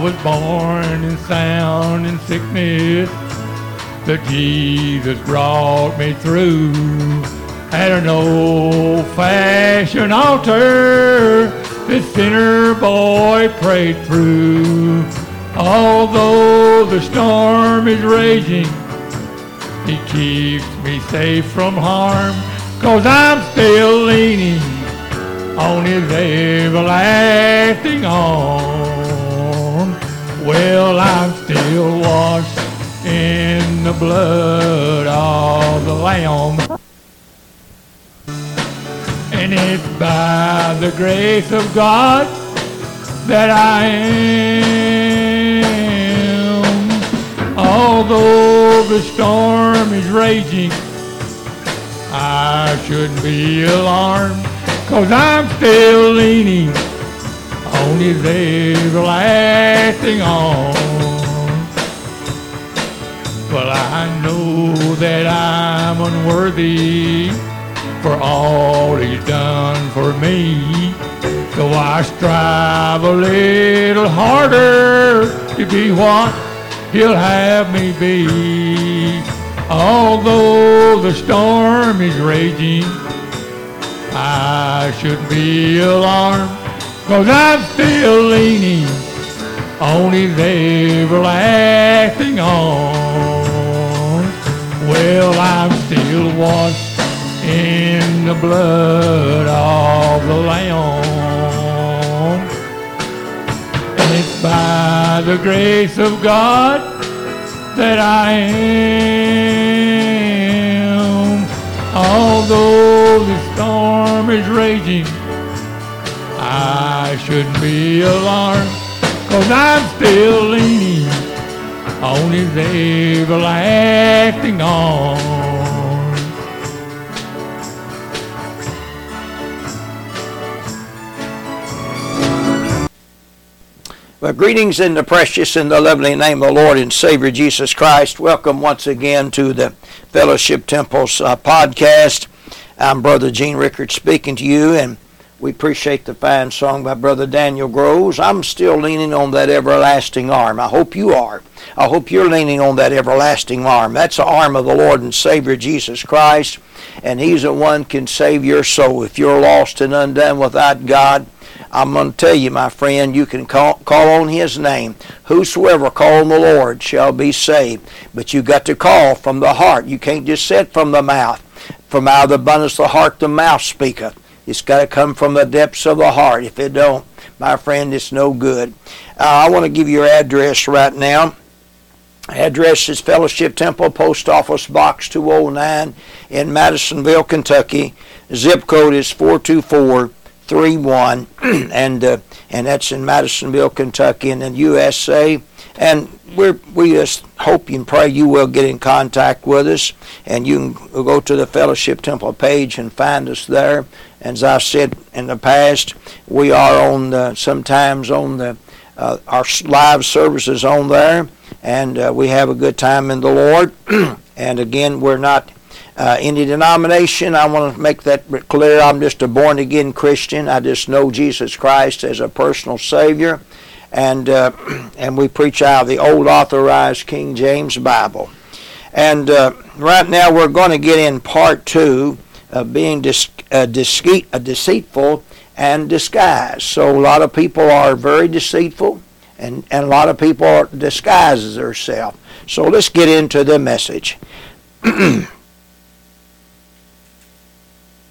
was born in sound and sickness, but Jesus brought me through. At an old-fashioned altar, this sinner boy prayed through. Although the storm is raging, he keeps me safe from harm, cause I'm still leaning on his everlasting arm. Well, I'm still washed in the blood of the Lamb. And it's by the grace of God that I am. Although the storm is raging, I shouldn't be alarmed, cause I'm still leaning on his everlasting arms. Well, I know that I'm unworthy for all he's done for me. So I strive a little harder to be what he'll have me be. Although the storm is raging, I shouldn't be alarmed. Cause I'm still leaning on his everlasting arms. Well, I'm still washed in the blood of the Lamb. And it's by the grace of God that I am. Although the storm is raging, I shouldn't be alarmed, cause I'm still leaning on his everlasting arms. Well, greetings in the precious and the lovely name of the Lord and Savior Jesus Christ. Welcome once again to the Fellowship Temples uh, podcast. I'm Brother Gene Rickard speaking to you, and we appreciate the fine song by Brother Daniel Groves. I'm still leaning on that everlasting arm. I hope you are. I hope you're leaning on that everlasting arm. That's the arm of the Lord and Savior Jesus Christ, and He's the one can save your soul. If you're lost and undone without God, I'm going to tell you, my friend, you can call, call on His name. Whosoever call on the Lord shall be saved. But you got to call from the heart. You can't just say it from the mouth. From out of the abundance of the heart the mouth speaketh. It's got to come from the depths of the heart. If it don't, my friend, it's no good. Uh, I want to give you your address right now. Address is Fellowship Temple, Post Office Box 209 in Madisonville, Kentucky. Zip code is 42431, and uh, and that's in Madisonville, Kentucky, and the USA. And we we just hope and pray you will get in contact with us, and you can go to the Fellowship Temple page and find us there. As I said in the past, we are on the, sometimes on the uh, our live services on there, and uh, we have a good time in the Lord. and again, we're not uh, any denomination. I want to make that clear. I'm just a born again Christian. I just know Jesus Christ as a personal Savior, and uh, and we preach out of the old authorized King James Bible. And uh, right now, we're going to get in part two of being dis- uh, uh, deceitful and disguised. So a lot of people are very deceitful, and, and a lot of people disguises themselves. So let's get into the message.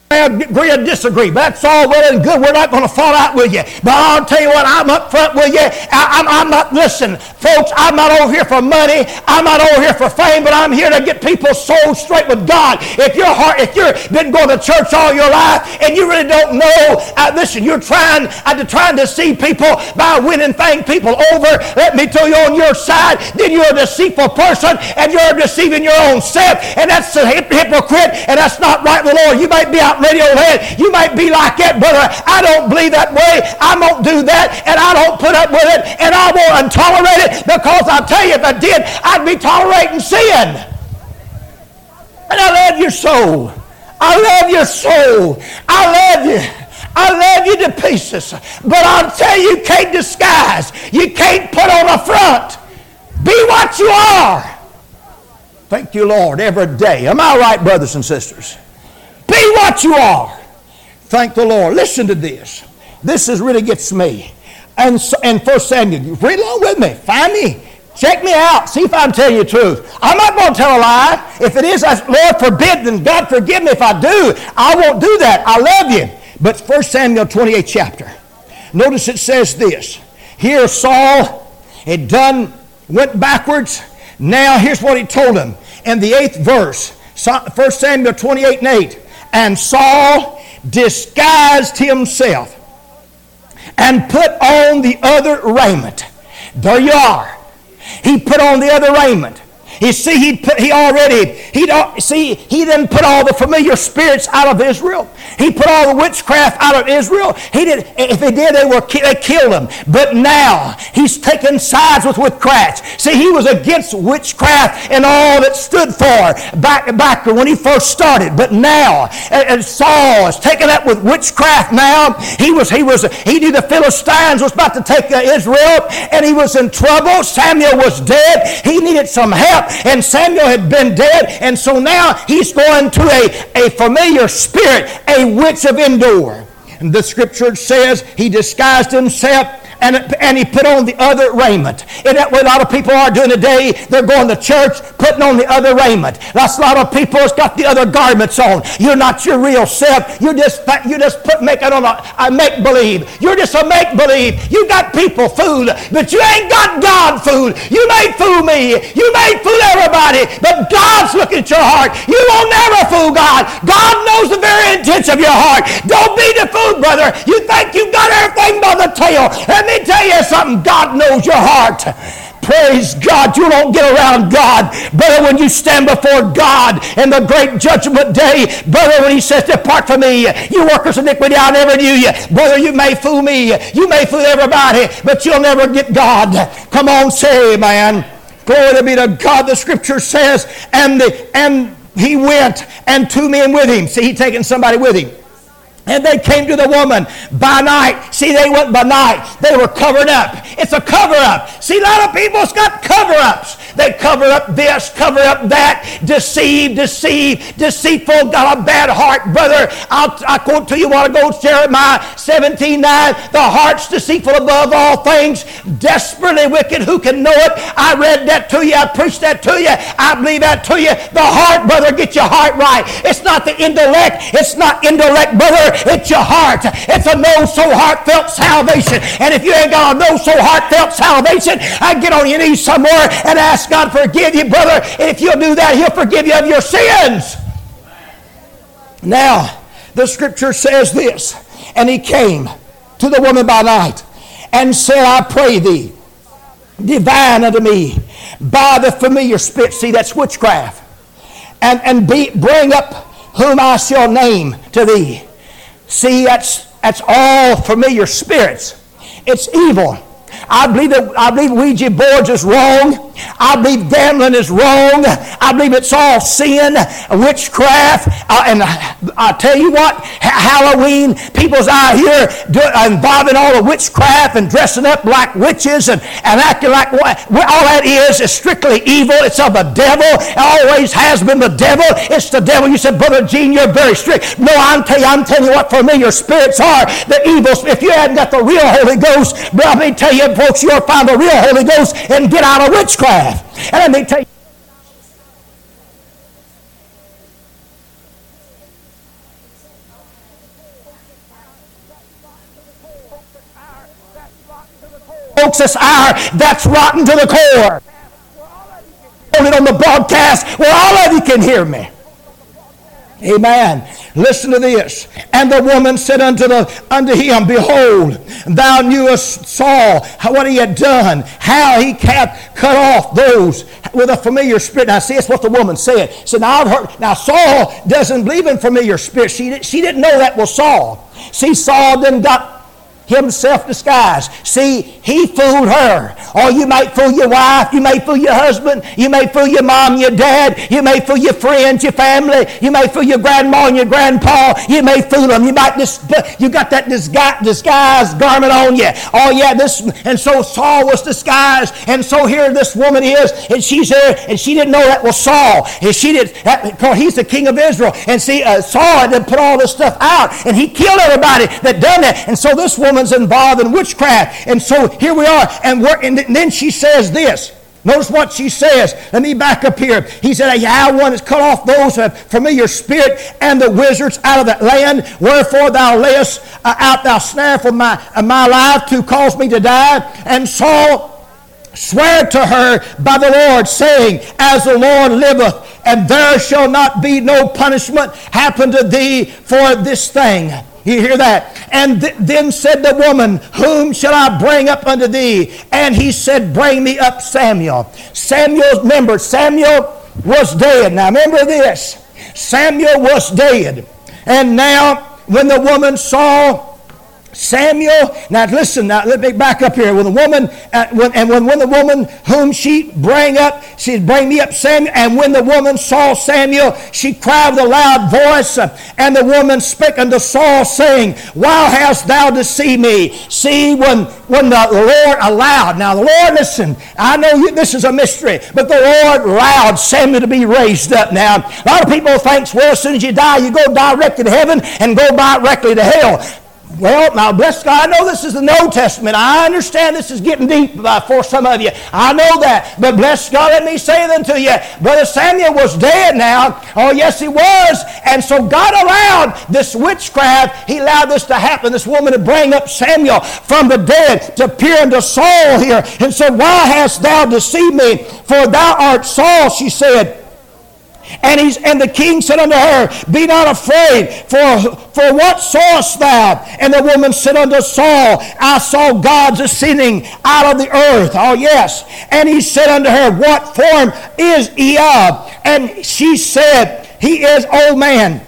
agree or disagree. That's all well and good. We're not going to fall out with you. But I'll tell you what, I'm up front with you. I, am I'm not, listen, folks, I'm not over here for money. I'm not over here for fame, but I'm here to get people's souls straight with God. If your heart, if you've been going to church all your life and you really don't know, uh, listen, you're trying, uh, trying to see people by winning thing people over. Let me tell you on your side, then you're a deceitful person and you're deceiving your own self. And that's a hypocrite and that's not right with the Lord. You might be out Radiohead. You might be like that, brother. I don't believe that way. I won't do that, and I don't put up with it, and I won't tolerate it because I tell you, if I did, I'd be tolerating sin. And I love your soul. I love your soul. I love you. I love you to pieces. But I'll tell you, you can't disguise. You can't put on a front. Be what you are. Thank you, Lord, every day. Am I right, brothers and sisters? Be what you are. Thank the Lord. Listen to this. This is really gets me. And, and 1 Samuel, read along with me. Find me. Check me out. See if I'm telling you the truth. I'm not going to tell a lie. If it is, Lord forbid, then God forgive me if I do. I won't do that. I love you. But 1 Samuel 28 chapter. Notice it says this. Here Saul had done, went backwards. Now here's what he told him. In the eighth verse, 1 Samuel 28 and 8. And Saul disguised himself and put on the other raiment. There you are. He put on the other raiment. You see, he put, he already he see he didn't put all the familiar spirits out of Israel. He put all the witchcraft out of Israel. He did. If he did, they were they killed him. But now he's taken sides with witchcraft. See, he was against witchcraft and all that stood for back back when he first started. But now, and Saul is taken up with witchcraft. Now he was he was he knew the Philistines was about to take uh, Israel, and he was in trouble. Samuel was dead. He needed some help and Samuel had been dead, and so now he's going to a, a familiar spirit, a witch of Endor. And the scripture says he disguised himself and, and he put on the other raiment. And that way a lot of people are doing today. They're going to church, putting on the other raiment. That's a lot of people has got the other garments on. You're not your real self. You just you just put make it on a, a make believe. You're just a make believe. You got people fooled, but you ain't got God fooled. You may fool me. You may fool everybody, but God's looking at your heart. You won't never fool God. God knows the very intent of your heart. Don't be fooled, brother. You think you got everything by the tail. And me tell you something. God knows your heart. Praise God. You don't get around God. Brother, when you stand before God in the great judgment day, brother, when he says, Depart from me, you workers of iniquity, I never knew you. Brother, you may fool me. You may fool everybody, but you'll never get God. Come on, say, man. Glory be to God. The scripture says, and, the, and he went and two men with him. See, he taking somebody with him. And they came to the woman by night. See, they went by night. They were covered up. It's a cover up. See, a lot of people's got cover ups. They cover up this, cover up that, deceive, deceive, deceitful, got a bad heart, brother. I'll, I quote to you while ago, Jeremiah 17 9. The heart's deceitful above all things, desperately wicked. Who can know it? I read that to you. I preached that to you. I believe that to you. The heart, brother, get your heart right. It's not the intellect. It's not intellect, brother. It's your heart. It's a no so heartfelt salvation. And if you ain't got a no so heartfelt salvation, I get on your knees somewhere and ask God forgive you, brother. And if you'll do that, He'll forgive you of your sins. Now, the scripture says this, and he came to the woman by night and said, I pray thee, divine unto me by the familiar spirit. See, that's witchcraft. And, and be, bring up whom I shall name to thee. See, that's, that's all familiar spirits. It's evil. I believe that I believe Ouija boards is wrong. I believe gambling is wrong. I believe it's all sin, witchcraft, uh, and I tell you what, Halloween, people's out here do, involving all the witchcraft and dressing up like witches and, and acting like what all that is is strictly evil. It's of the devil. It always has been the devil. It's the devil. You said, Brother Gene, you're very strict. No, I'm telling you, I'm telling you what familiar spirits are. The evil. If you haven't got the real Holy Ghost, let me tell you, folks, you'll find the real Holy Ghost and get out of witchcraft. And let me tell you. Folks, this hour that's rotten to the core. Only on the broadcast where all of you can hear me. Amen. Listen to this. And the woman said unto, the, unto him, Behold, thou knewest Saul, how, what he had done, how he kept cut off those with a familiar spirit. Now, see, that's what the woman said. So now I've heard, now Saul doesn't believe in familiar spirits. She, she didn't know that was Saul. See, Saul didn't got himself disguised. See, he fooled her. Or you may fool your wife, you may fool your husband, you may fool your mom, your dad, you may fool your friends, your family, you may fool your grandma and your grandpa, you may fool them. You might just, you got that disguise, disguised garment on you. Oh yeah, this, and so Saul was disguised, and so here this woman is, and she's there, and she didn't know that was Saul. And she did, that, because he's the king of Israel. And see, uh, Saul had to put all this stuff out, and he killed everybody that done that. And so this woman's involved in witchcraft. And so here we are, and, we're, and then she says this. Notice what she says. Let me back up here. He said, "I one has cut off those have familiar spirit and the wizards out of that land. Wherefore thou layest uh, out thou snare for my, uh, my life to cause me to die. And Saul swear to her by the Lord, saying, As the Lord liveth, and there shall not be no punishment happen to thee for this thing. You hear that? And th- then said the woman, Whom shall I bring up unto thee? And he said, Bring me up Samuel. Samuel, remember, Samuel was dead. Now remember this Samuel was dead. And now, when the woman saw Samuel, now listen, now let me back up here. When the woman, uh, when, and when, when the woman whom she bring up, she bring me up Samuel, and when the woman saw Samuel, she cried with a loud voice, uh, and the woman spake unto Saul, saying, Why hast thou deceived me? See, when, when the Lord allowed, now the Lord, listen, I know you, this is a mystery, but the Lord allowed Samuel to be raised up. Now, a lot of people think, well, as soon as you die, you go directly to heaven and go directly to hell. Well, now, bless God, I know this is the Old Testament. I understand this is getting deep for some of you. I know that. But bless God, let me say them to you. Brother Samuel was dead now. Oh, yes, he was. And so God allowed this witchcraft, he allowed this to happen. This woman to bring up Samuel from the dead to peer into Saul here and said, Why hast thou deceived me? For thou art Saul, she said. And, he's, and the king said unto her, Be not afraid, for, for what sawest thou? And the woman said unto Saul, I saw gods ascending out of the earth. Oh, yes. And he said unto her, What form is he of? And she said, He is old man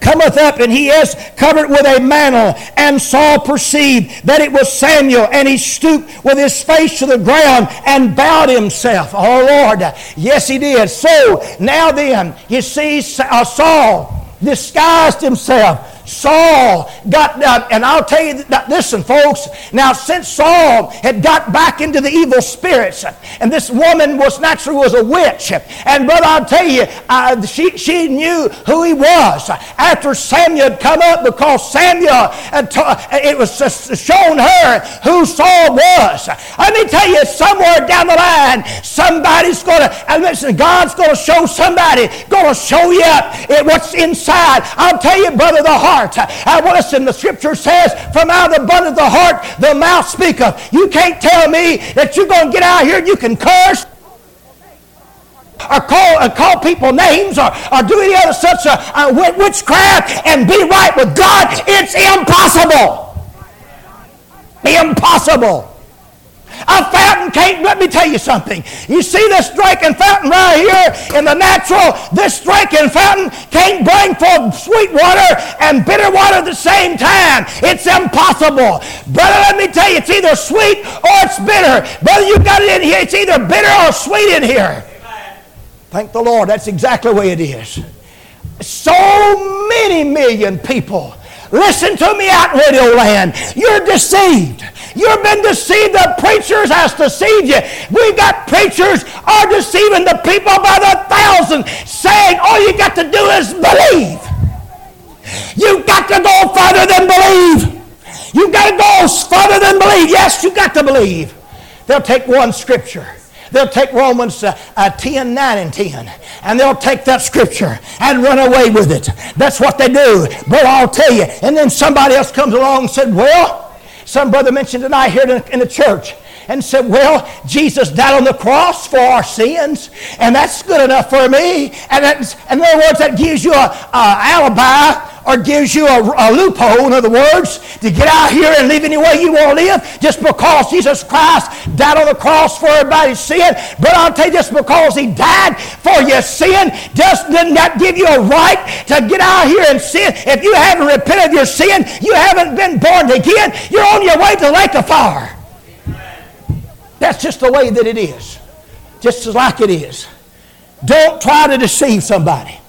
cometh up, and he is covered with a mantle. And Saul perceived that it was Samuel, and he stooped with his face to the ground and bowed himself. Oh Lord, yes, he did. So now then, you see, uh, Saul disguised himself Saul got, uh, and I'll tell you that, listen, folks, now since Saul had got back into the evil spirits, and this woman was naturally was a witch, and brother, I'll tell you, uh, she, she knew who he was after Samuel had come up because Samuel, ta- it was shown her who Saul was. Let me tell you, somewhere down the line, somebody's going to, and listen, God's going to show somebody, going to show you up what's inside. I'll tell you, brother, the heart heart. Uh, listen, the scripture says, from out of the abundance of the heart, the mouth speaketh. You can't tell me that you're going to get out here and you can curse or call, uh, call people names or, or do any other such a, uh, witchcraft and be right with God. It's impossible. Impossible. A fountain can't, let me tell you something. You see this drinking fountain right here in the natural, this drinking fountain can't bring forth sweet water and bitter water at the same time. It's impossible. Brother, let me tell you, it's either sweet or it's bitter. Brother, you got it in here, it's either bitter or sweet in here. Thank the Lord, that's exactly the way it is. So many million people Listen to me out in radio land. You're deceived. You've been deceived. The preachers has deceived you. We got preachers are deceiving the people by the thousand, saying all you got to do is believe. You've got to go further than believe. You've got to go further than believe. Yes, you've got to believe. They'll take one scripture They'll take Romans uh, uh, 10, 9, and 10, and they'll take that scripture and run away with it. That's what they do. But I'll tell you, and then somebody else comes along and said, Well, some brother mentioned tonight here in the church and said, Well, Jesus died on the cross for our sins, and that's good enough for me. And that's, in other words, that gives you an alibi or gives you a, a, loophole, in other words, to get out here and live any way you want to live just because Jesus Christ died on the cross for everybody's sin. But I'll tell you, just because He died for your sin just does not that give you a right to get out here and sin. If you haven't repented of your sin, you haven't been born again, you're on your way to the lake of fire. That's just the way that it is. Just like it is. Don't try to deceive somebody.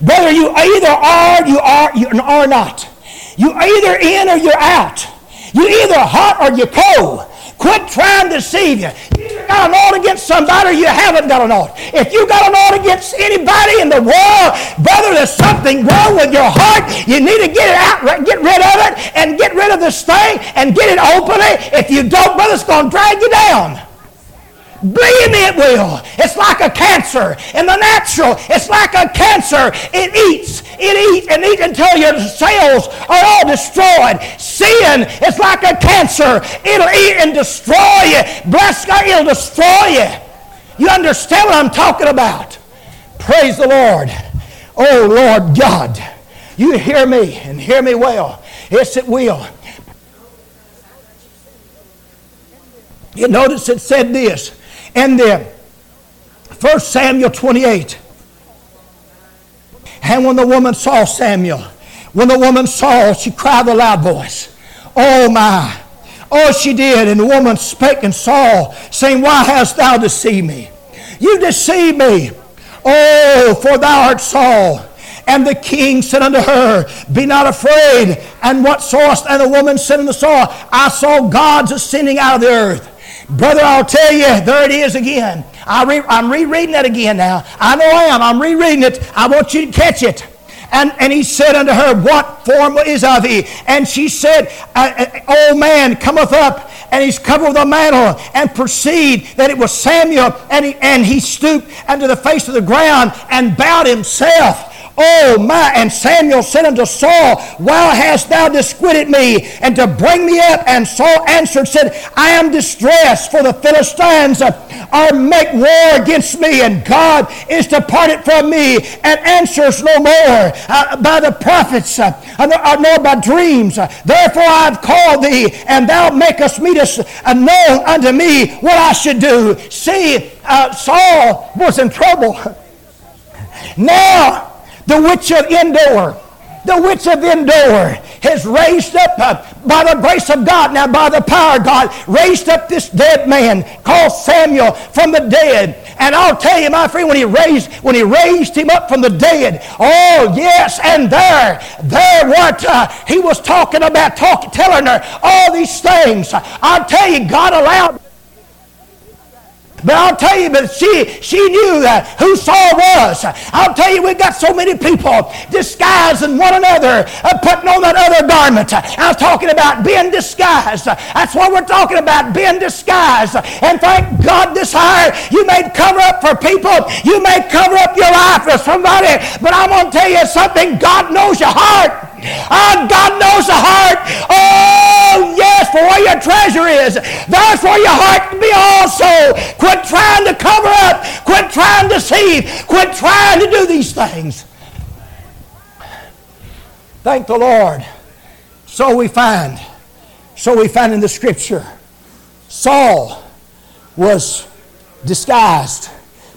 Brother, you either are, you are, you are not. You either in or you're out. You either hot or you cold. Quit trying to deceive you. You got an ought against somebody or you haven't got an ought. If you got an ought against anybody in the world, brother, there's something wrong with your heart. You need to get it out, get rid of it, and get rid of this thing and get it openly. If you don't, brother, it's going to drag you down. Believe me, it will. It's like a cancer. In the natural, it's like a cancer. It eats, it eats, and eats until your cells are all destroyed. Sin is like a cancer. It'll eat and destroy you. Bless God, it'll destroy you. You understand what I'm talking about? Praise the Lord. Oh, Lord God. You hear me and hear me well. Yes, it will. You notice it said this and then, 1 Samuel 28. And when the woman saw Samuel, when the woman saw, she cried with a loud voice, Oh my! Oh, she did. And the woman spake and saw, saying, Why hast thou deceived me? You deceived me. Oh, for thou art Saul. And the king said unto her, Be not afraid. And what sawest? And the woman said unto Saul, I saw gods ascending out of the earth. Brother, I'll tell you, there it is again. I re- I'm rereading that again now. I know I am. I'm rereading it. I want you to catch it. And, and he said unto her, What form is of thee? And she said, Old man cometh up, and he's covered with a mantle, and perceived that it was Samuel. And he, and he stooped unto the face of the ground and bowed himself. Oh my, and Samuel said unto Saul, Why hast thou disquieted me, and to bring me up? And Saul answered, said, I am distressed, for the Philistines are make war against me, and God is departed from me, and answers no more uh, by the prophets, uh, nor by dreams. Therefore I have called thee, and thou makest me to uh, know unto me what I should do. See, uh, Saul was in trouble. Now, the witch of Endor. The witch of Endor has raised up uh, by the grace of God, now by the power of God, raised up this dead man called Samuel from the dead. And I'll tell you, my friend, when he raised, when he raised him up from the dead, oh yes, and there, there what uh, he was talking about, talking, telling her all these things. I'll tell you, God allowed but I'll tell you, but she she knew uh, who Saul was. I'll tell you, we've got so many people disguising one another, uh, putting on that other garment. I was talking about being disguised. That's what we're talking about, being disguised. And thank God this hour, you may cover up for people. You may cover up your life for somebody. But I'm going to tell you something. God knows your heart. Oh, God knows the heart. Oh, yes, for where your treasure is, that's where your heart can be also. Quit trying to cover up. Quit trying to deceive. Quit trying to do these things. Thank the Lord. So we find, so we find in the scripture, Saul was disguised.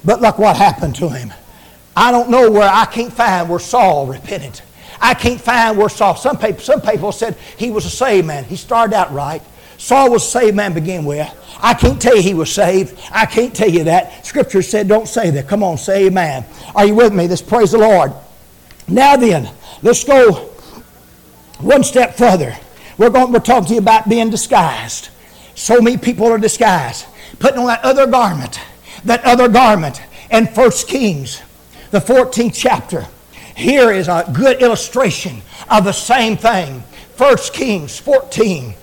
But look what happened to him. I don't know where I can't find where Saul repented. I can't find where Saul. Some people, some people said he was a saved man. He started out right. Saul was a saved man to begin with. I can't tell you he was saved. I can't tell you that. Scripture said, don't say that. Come on, say amen. Are you with me? Let's praise the Lord. Now then, let's go one step further. We're going we're talking to you about being disguised. So many people are disguised. Putting on that other garment. That other garment. And First Kings, the 14th chapter. Here is a good illustration of the same thing. 1 Kings 14.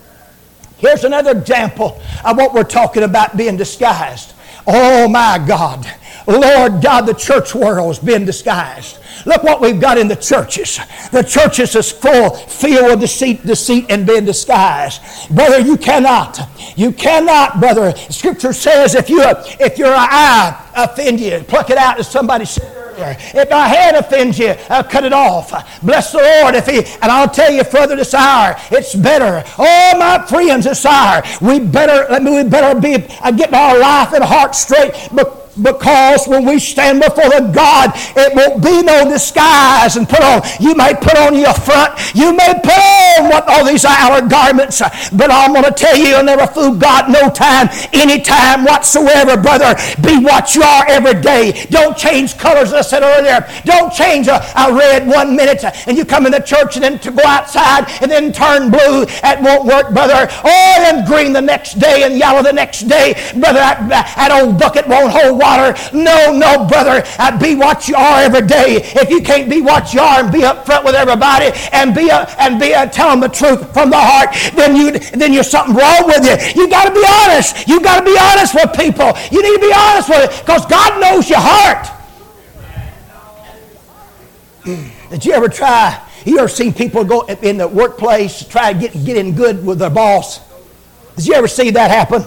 Here's another example of what we're talking about being disguised. Oh my God. Lord God, the church world has been disguised. Look what we've got in the churches. The churches is full, filled with deceit, deceit, and being disguised. Brother, you cannot. You cannot, brother. Scripture says if you if your eye offend you, pluck it out as somebody said If my hand offends you, uh, cut it off. Bless the Lord. If he, and I'll tell you further this hour, it's better. Oh, my friends, this hour, we better, we better be uh, getting our life and heart straight. Because when we stand before the God, it won't be no disguise and put on. You may put on your front, you may put on what all these outer garments, but I'm going to tell you, you'll never fool God no time, any time whatsoever, brother. Be what you are every day. Don't change colors, as I said earlier. Don't change a, red one minute and you come in the church and then to go outside and then turn blue. That won't work, brother. Oh, and green the next day and yellow the next day. Brother, that, that old bucket won't hold water water. No, no, brother. Uh, be what you are every day. If you can't be what you are and be up front with everybody and be a, and be a, tell them the truth from the heart, then you then you're something wrong with you. You got to be honest. You got to be honest with people. You need to be honest with it because God knows your heart. Did you ever try? You ever seen people go in the workplace try to get, get in good with their boss? Did you ever see that happen?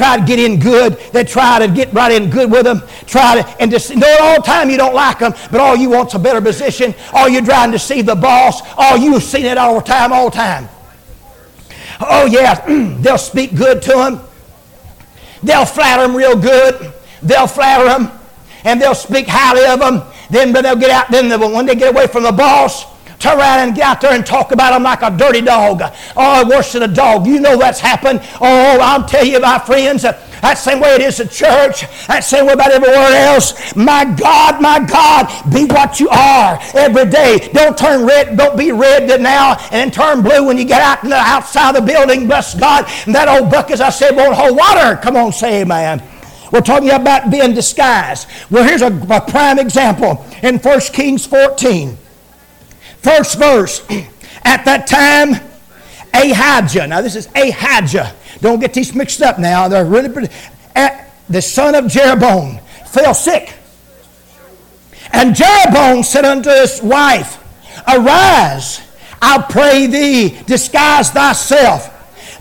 Try to get in good. They try to get right in good with them. Try to, and just know all the time you don't like them, but all you want's a better position. All you're trying to see the boss. All you've seen it all the time, all the time. Oh, yeah, they'll speak good to them. They'll flatter them real good. They'll flatter them, and they'll speak highly of them. Then but they'll get out, then when they get away from the boss, turn around and get out there and talk about them like a dirty dog. Oh, worse than a dog. You know that's happened. Oh, I'll tell you, my friends. That same way it is at church. That same way about everywhere else. My God, my God, be what you are every day. Don't turn red. Don't be red now and then turn blue when you get out the outside of the building. Bless God. And that old bucket, as I said, won't hold water. Come on, say amen. We're talking about being disguised. Well, here's a, a prime example in 1 Kings 14. First verse. At that time, Abijah, now this is Abijah. Don't get these mixed up now. They're really pretty. the son of Jeroboam fell sick. And Jeroboam said unto his wife, Arise, I pray thee, disguise thyself,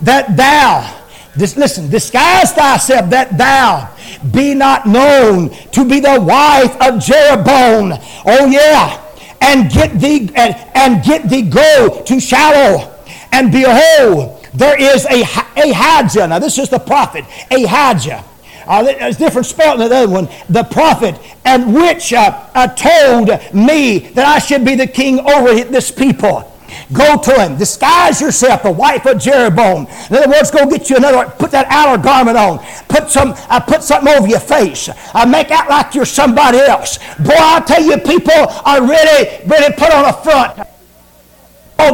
that thou, this, listen, disguise thyself, that thou be not known to be the wife of Jeroboam. Oh, yeah and get thee and, and get thee go to Shiloh, and behold, there is a Ahijah. Now this is the prophet Ahijah. Uh, there's different spelling than the other one. The prophet, and which uh, uh, told me that I should be the king over this people. Go to him. Disguise yourself, the wife of Jeroboam. In other words, go get you another, put that outer garment on. Put some, uh, put something over your face. Uh, make out like you're somebody else. Boy, I tell you, people are really, really put on a front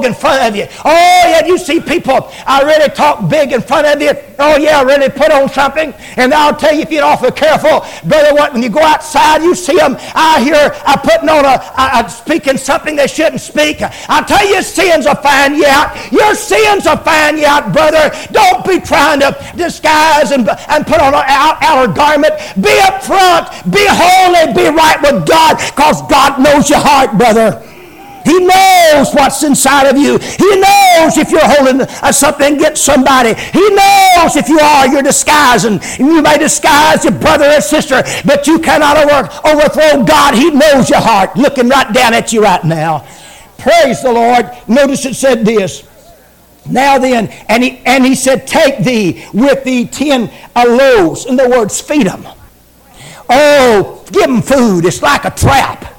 in front of you. Oh, yeah, you see people I really talk big in front of you. Oh, yeah, I really put on something. And I'll tell you, if you're awful careful, brother, what, when you go outside, you see them I hear I putting on a, a, a speaking something they shouldn't speak. I tell you, sins will find you out. Your sins will find you out, brother. Don't be trying to disguise and, and put on an outer garment. Be up front. Be holy. Be right with God because God knows your heart, brother. He knows what's inside of you. He knows if you're holding something against somebody. He knows if you are, you're disguising. You may disguise your brother or sister, but you cannot overthrow God. He knows your heart, looking right down at you right now. Praise the Lord. Notice it said this. Now then, and he, and he said, Take thee with thee ten loaves. In the words, feed them. Oh, give them food. It's like a trap.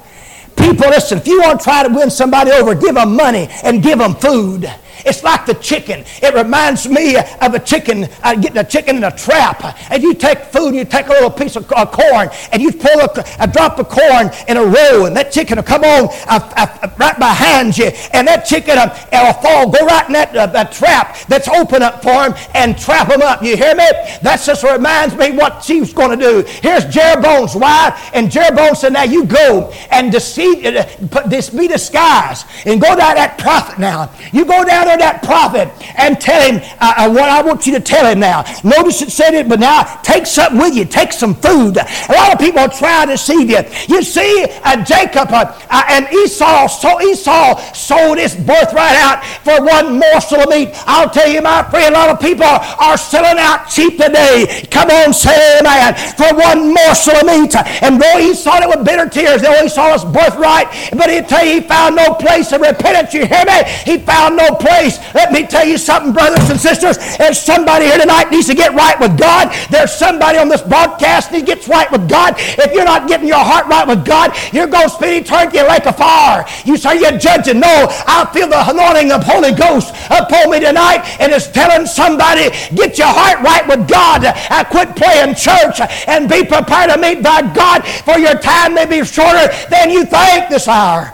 People, listen, if you want to try to win somebody over, give them money and give them food. It's like the chicken. It reminds me of a chicken, uh, getting a chicken in a trap. And you take food, you take a little piece of uh, corn, and you pull a, a, drop of corn in a row, and that chicken will come on uh, uh right behind you, and that chicken uh, will fall, go right in that, uh, that trap that's open up for him, and trap him up. You hear me? That just reminds me what she's going to do. Here's Jeroboam's wife, and Jeroboam said, Now you go and deceive, put this, be disguised, and go down that prophet now. You go down there that prophet and tell him uh, uh, what I want you to tell him now. Notice it said it, but now take something with you. Take some food. A lot of people try to deceive you. You see, uh, Jacob uh, uh, and Esau, so Esau sold his birthright out for one morsel of meat. I'll tell you, my friend, a lot of people are selling out cheap today. Come on, say amen. For one morsel of meat. And though he saw it with bitter tears, though he saw his birthright, but he tell you he found no place of repentance. You hear me? He found no place. Let me tell you something, brothers and sisters. If somebody here tonight needs to get right with God. There's somebody on this broadcast needs to get right with God. If you're not getting your heart right with God, you're going to spend eternity like a fire. You say you're judging. No, I feel the anointing of Holy Ghost upon me tonight, and it's telling somebody, get your heart right with God. I quit playing church and be prepared to meet by God, for your time may be shorter than you think this hour.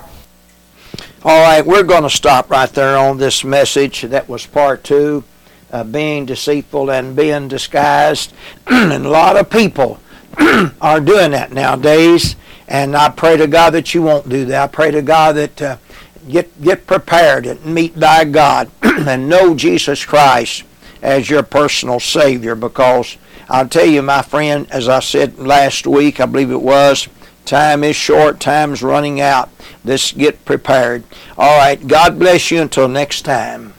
All right, we're going to stop right there on this message. That was part two, uh, being deceitful and being disguised. and a lot of people are doing that nowadays. And I pray to God that you won't do that. I pray to God that uh, get get prepared and meet thy God and know Jesus Christ as your personal Savior. Because I'll tell you, my friend, as I said last week, I believe it was. Time is short, time's running out. Let's get prepared. All right, God bless you until next time.